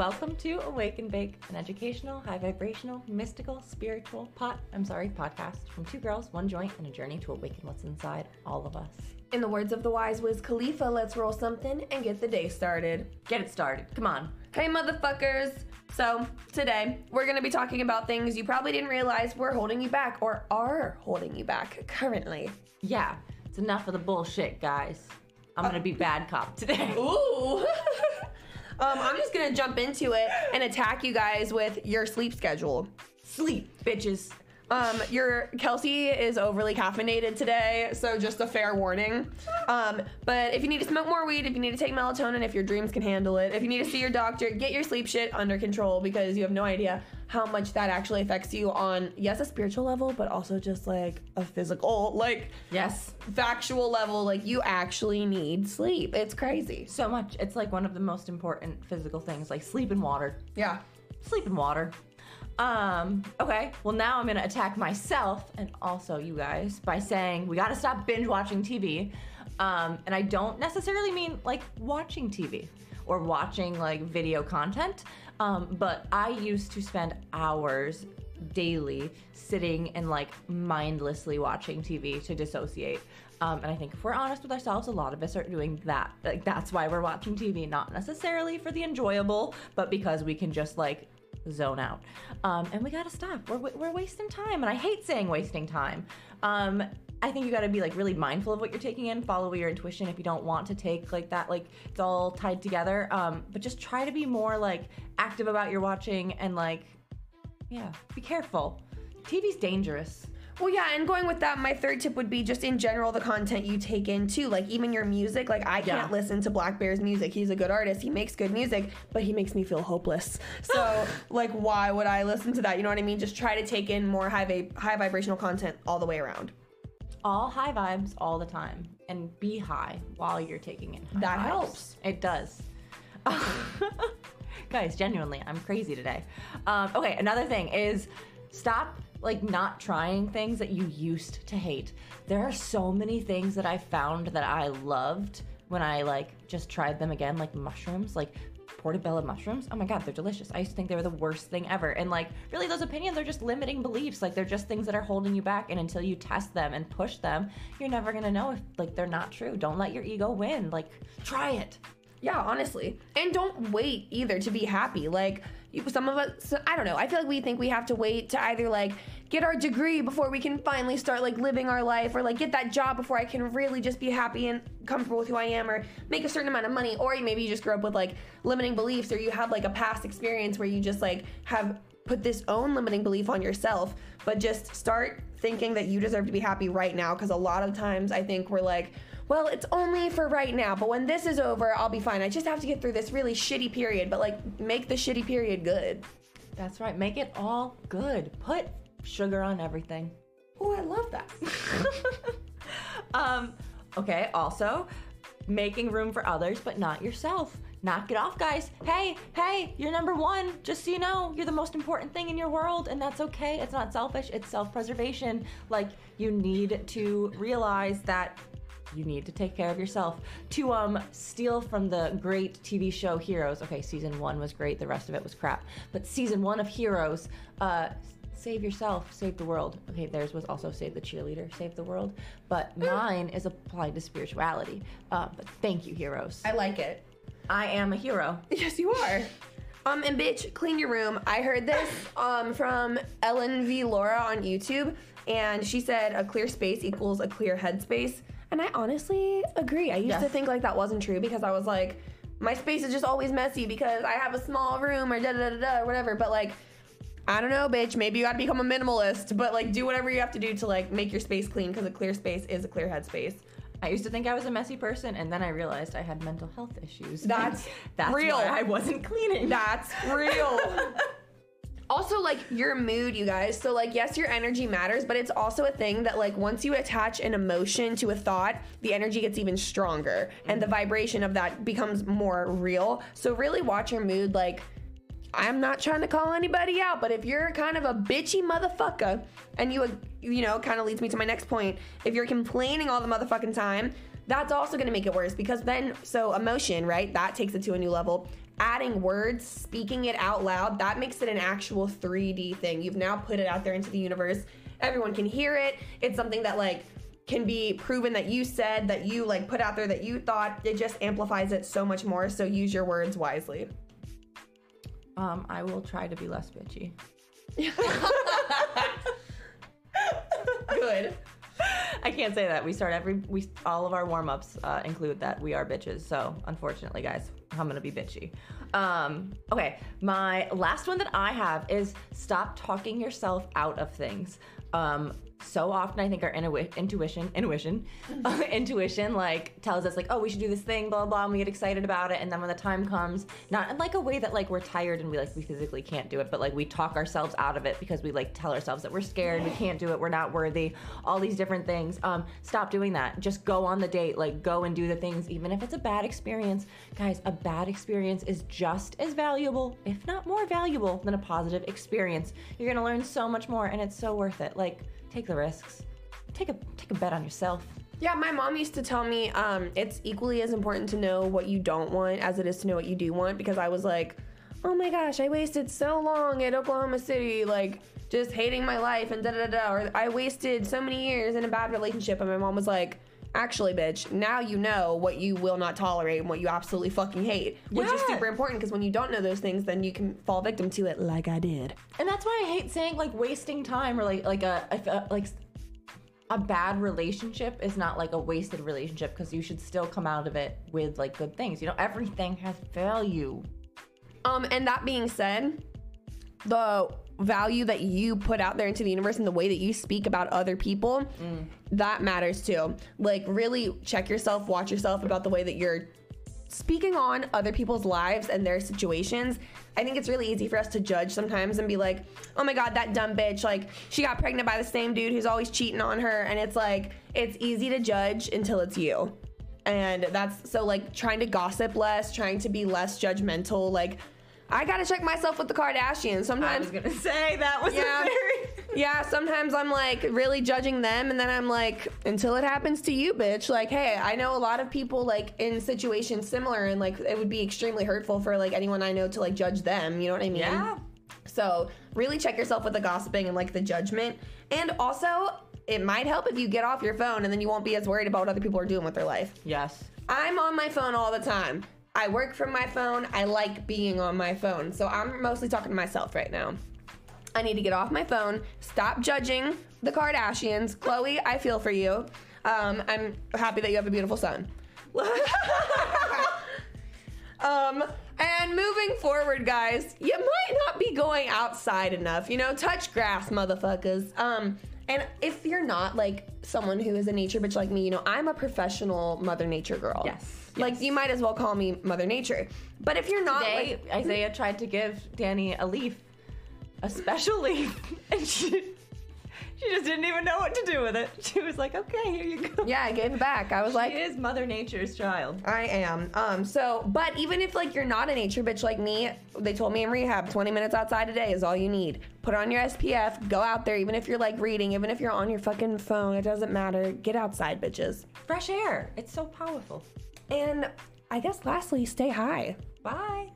Welcome to Awake and Bake, an educational, high vibrational, mystical, spiritual pot, I'm sorry, podcast from two girls, one joint, and a journey to awaken what's inside all of us. In the words of the wise Wiz Khalifa, let's roll something and get the day started. Get it started. Come on. Hey, motherfuckers! So, today, we're gonna be talking about things you probably didn't realize were holding you back or are holding you back currently. Yeah, it's enough of the bullshit, guys. I'm gonna be uh, bad cop today. Ooh! um, I'm just gonna jump into it and attack you guys with your sleep schedule. Sleep, bitches. Um, your Kelsey is overly caffeinated today, so just a fair warning. Um, but if you need to smoke more weed, if you need to take melatonin, if your dreams can handle it, if you need to see your doctor, get your sleep shit under control because you have no idea how much that actually affects you on yes a spiritual level, but also just like a physical, like Yes. factual level. Like you actually need sleep. It's crazy. So much. It's like one of the most important physical things, like sleep and water. Yeah. Sleep and water. Um, okay, well, now I'm gonna attack myself and also you guys by saying we gotta stop binge watching TV. Um, and I don't necessarily mean like watching TV or watching like video content, um, but I used to spend hours daily sitting and like mindlessly watching TV to dissociate. Um, and I think if we're honest with ourselves, a lot of us are doing that. Like that's why we're watching TV, not necessarily for the enjoyable, but because we can just like zone out. Um, and we gotta stop. We're, we're wasting time, and I hate saying wasting time. Um, I think you gotta be like really mindful of what you're taking in. Follow your intuition if you don't want to take like that. Like it's all tied together. Um, but just try to be more like active about your watching and like, yeah, be careful. TV's dangerous. Well, yeah, and going with that, my third tip would be just in general the content you take in too. Like even your music. Like I Yeah. can't listen to blackbear's music. He's a good artist. He makes good music, but he makes me feel hopeless. So like, why would I listen to that? You know what I mean? Just try to take in more high va- high vibrational content all the way around. all high vibes all the time and be high while you're taking in That vibes. helps. it does guys genuinely i'm crazy today um, okay another thing is stop like not trying things that you used to hate. There are so many things that i found that i loved when i like just tried them again like mushrooms like portobello mushrooms. Oh my god they're delicious. I used to think they were the worst thing ever. And like really those opinions are just limiting beliefs. Like they're just things that are holding you back. And until you test them and push them you're never gonna know if like they're not true. Don't let your ego win. Like try it. Yeah, honestly. And don't wait either to be happy. Like, some of us, I don't know, I feel like we think we have to wait to either like get our degree before we can finally start like living our life or like get that job before I can really just be happy and comfortable with who I am or make a certain amount of money. Or maybe you just grew up with like limiting beliefs or you have like a past experience where you just like have put this own limiting belief on yourself. But just start thinking that you deserve to be happy right now because a lot of times I think we're like, well, it's only for right now, but when this is over, I'll be fine. I just have to get through this really shitty period, but like make the shitty period good. That's right. Make it all good. Put sugar on everything. Oh, I love that. um, okay, also making room for others, but not yourself. Knock it off, guys. Hey, hey, you're number one. Just so you know, you're the most important thing in your world, and that's okay. It's not selfish, it's self preservation. Like, you need to realize that you need to take care of yourself. To um steal from the great TV show Heroes. Okay, season one was great, the rest of it was crap. But season one of Heroes, uh save yourself, save the world. Okay, theirs was also save the cheerleader, save the world. But mine is applied to spirituality. Uh, but thank you, heroes. I like it. I am a hero. Yes, you are. Um, and bitch, clean your room. I heard this um from Ellen V. Laura on YouTube, and she said a clear space equals a clear headspace. And I honestly agree. I used to think like that wasn't true because I was like, my space is just always messy because I have a small room or da da da da or whatever. But like, I don't know, bitch. Maybe you gotta become a minimalist, but like, do whatever you have to do to like make your space clean because a clear space is a clear headspace. I used to think I was a messy person, and then I realized I had mental health issues. That's That's real. why I wasn't cleaning. That's real. also, like your mood, you guys. So, like, yes, your energy matters, but it's also a thing that, like, once you attach an emotion to a thought, the energy gets even stronger and the vibration of that becomes more real. So, really watch your mood. Like, I'm not trying to call anybody out, but if you're kind of a bitchy motherfucker and you, you know, kind of leads me to my next point. If you're complaining all the motherfucking time, that's also going to make it worse because then, so emotion, right? That takes it to a new level. Adding words, speaking it out loud, that makes it an actual 3D thing. You've now put it out there into the universe. Everyone can hear it. It's something that like can be proven that you said, that you like put out there that you thought. It just amplifies it so much more. So use your words wisely. Um, I will try to be less bitchy. Good. I can't say that. We start every we all of our warm ups uh, include that we are bitches. So unfortunately, guys, I'm gonna be bitchy. Um, okay, my last one that I have is stop talking yourself out of things. Um, so often I think our intu- intuition, intuition, uh, intuition, like tells us like, oh, we should do this thing, blah blah, and we get excited about it, and then when the time comes, not in like a way that like we're tired and we like we physically can't do it, but like we talk ourselves out of it because we like tell ourselves that we're scared, we can't do it, we're not worthy, all these different things. Um, stop doing that. Just go on the date, like go and do the things, even if it's a bad experience. Guys, a bad experience is just as valuable, if not more valuable, than a positive experience. You're gonna learn so much more, and it's so worth it. Like take the risks. Take a take a bet on yourself. Yeah, my mom used to tell me um, it's equally as important to know what you don't want as it is to know what you do want because I was like, oh my gosh, I wasted so long at Oklahoma City, like just hating my life and da da da. Or I wasted so many years in a bad relationship, and my mom was like, actually, bitch, now you know what you will not tolerate and what you absolutely fucking hate, which is super important because when you don't know those things, then you can fall victim to it, like I did. And that's why I hate saying like wasting time or like like a, a like a bad relationship is not like a wasted relationship because you should still come out of it with like good things. You know, everything has value. Um, and that being said, the value that you put out there into the universe and the way that you speak about other people, that matters too. Like, really check yourself, watch yourself about the way that you're speaking on other people's lives and their situations. I think it's really easy for us to judge sometimes and be like, oh my God, that dumb bitch, like, she got pregnant by the same dude who's always cheating on her. And it's like, it's easy to judge until it's you. And that's so like trying to gossip less, trying to be less judgmental. Like, I gotta check myself with the Kardashians. Sometimes. I was gonna say that was Yeah. very yeah, sometimes I'm like really judging them, and then I'm like, until it happens to you, bitch. Like, hey, I know a lot of people like in situations similar, and like it would be extremely hurtful for like anyone I know to like judge them. You know what I mean? yeah. So really check yourself with the gossiping and like the judgment, and also it might help if you get off your phone, and then you won't be as worried about what other people are doing with their life. Yes. I'm on my phone all the time. I work from my phone. I like being on my phone. So I'm mostly talking to myself right now. I need to get off my phone, stop judging the Kardashians. Khloé, I feel for you. Um, I'm happy that you have a beautiful son. um, and moving forward, guys, you might not be going outside enough. You know, touch grass, motherfuckers. Um, and if you're not like someone who is a nature bitch like me, you know, I'm a professional Mother Nature girl. Yes, Like you might as well call me Mother Nature. But if you're not Today, like Isaiah tried to give Dani a leaf, a special leaf, and she she just didn't even know what to do with it. She was like, "Okay, here you go." Yeah, I gave it back. I was like, She is Mother Nature's child. I am. Um, so, but even if like you're not a nature bitch like me, they told me in rehab, 20 minutes outside a day is all you need. Put on your SPF, go out there, even if you're like reading, even if you're on your fucking phone, it doesn't matter. Get outside, bitches. Fresh air. It's so powerful. And I guess lastly, stay high. Bye.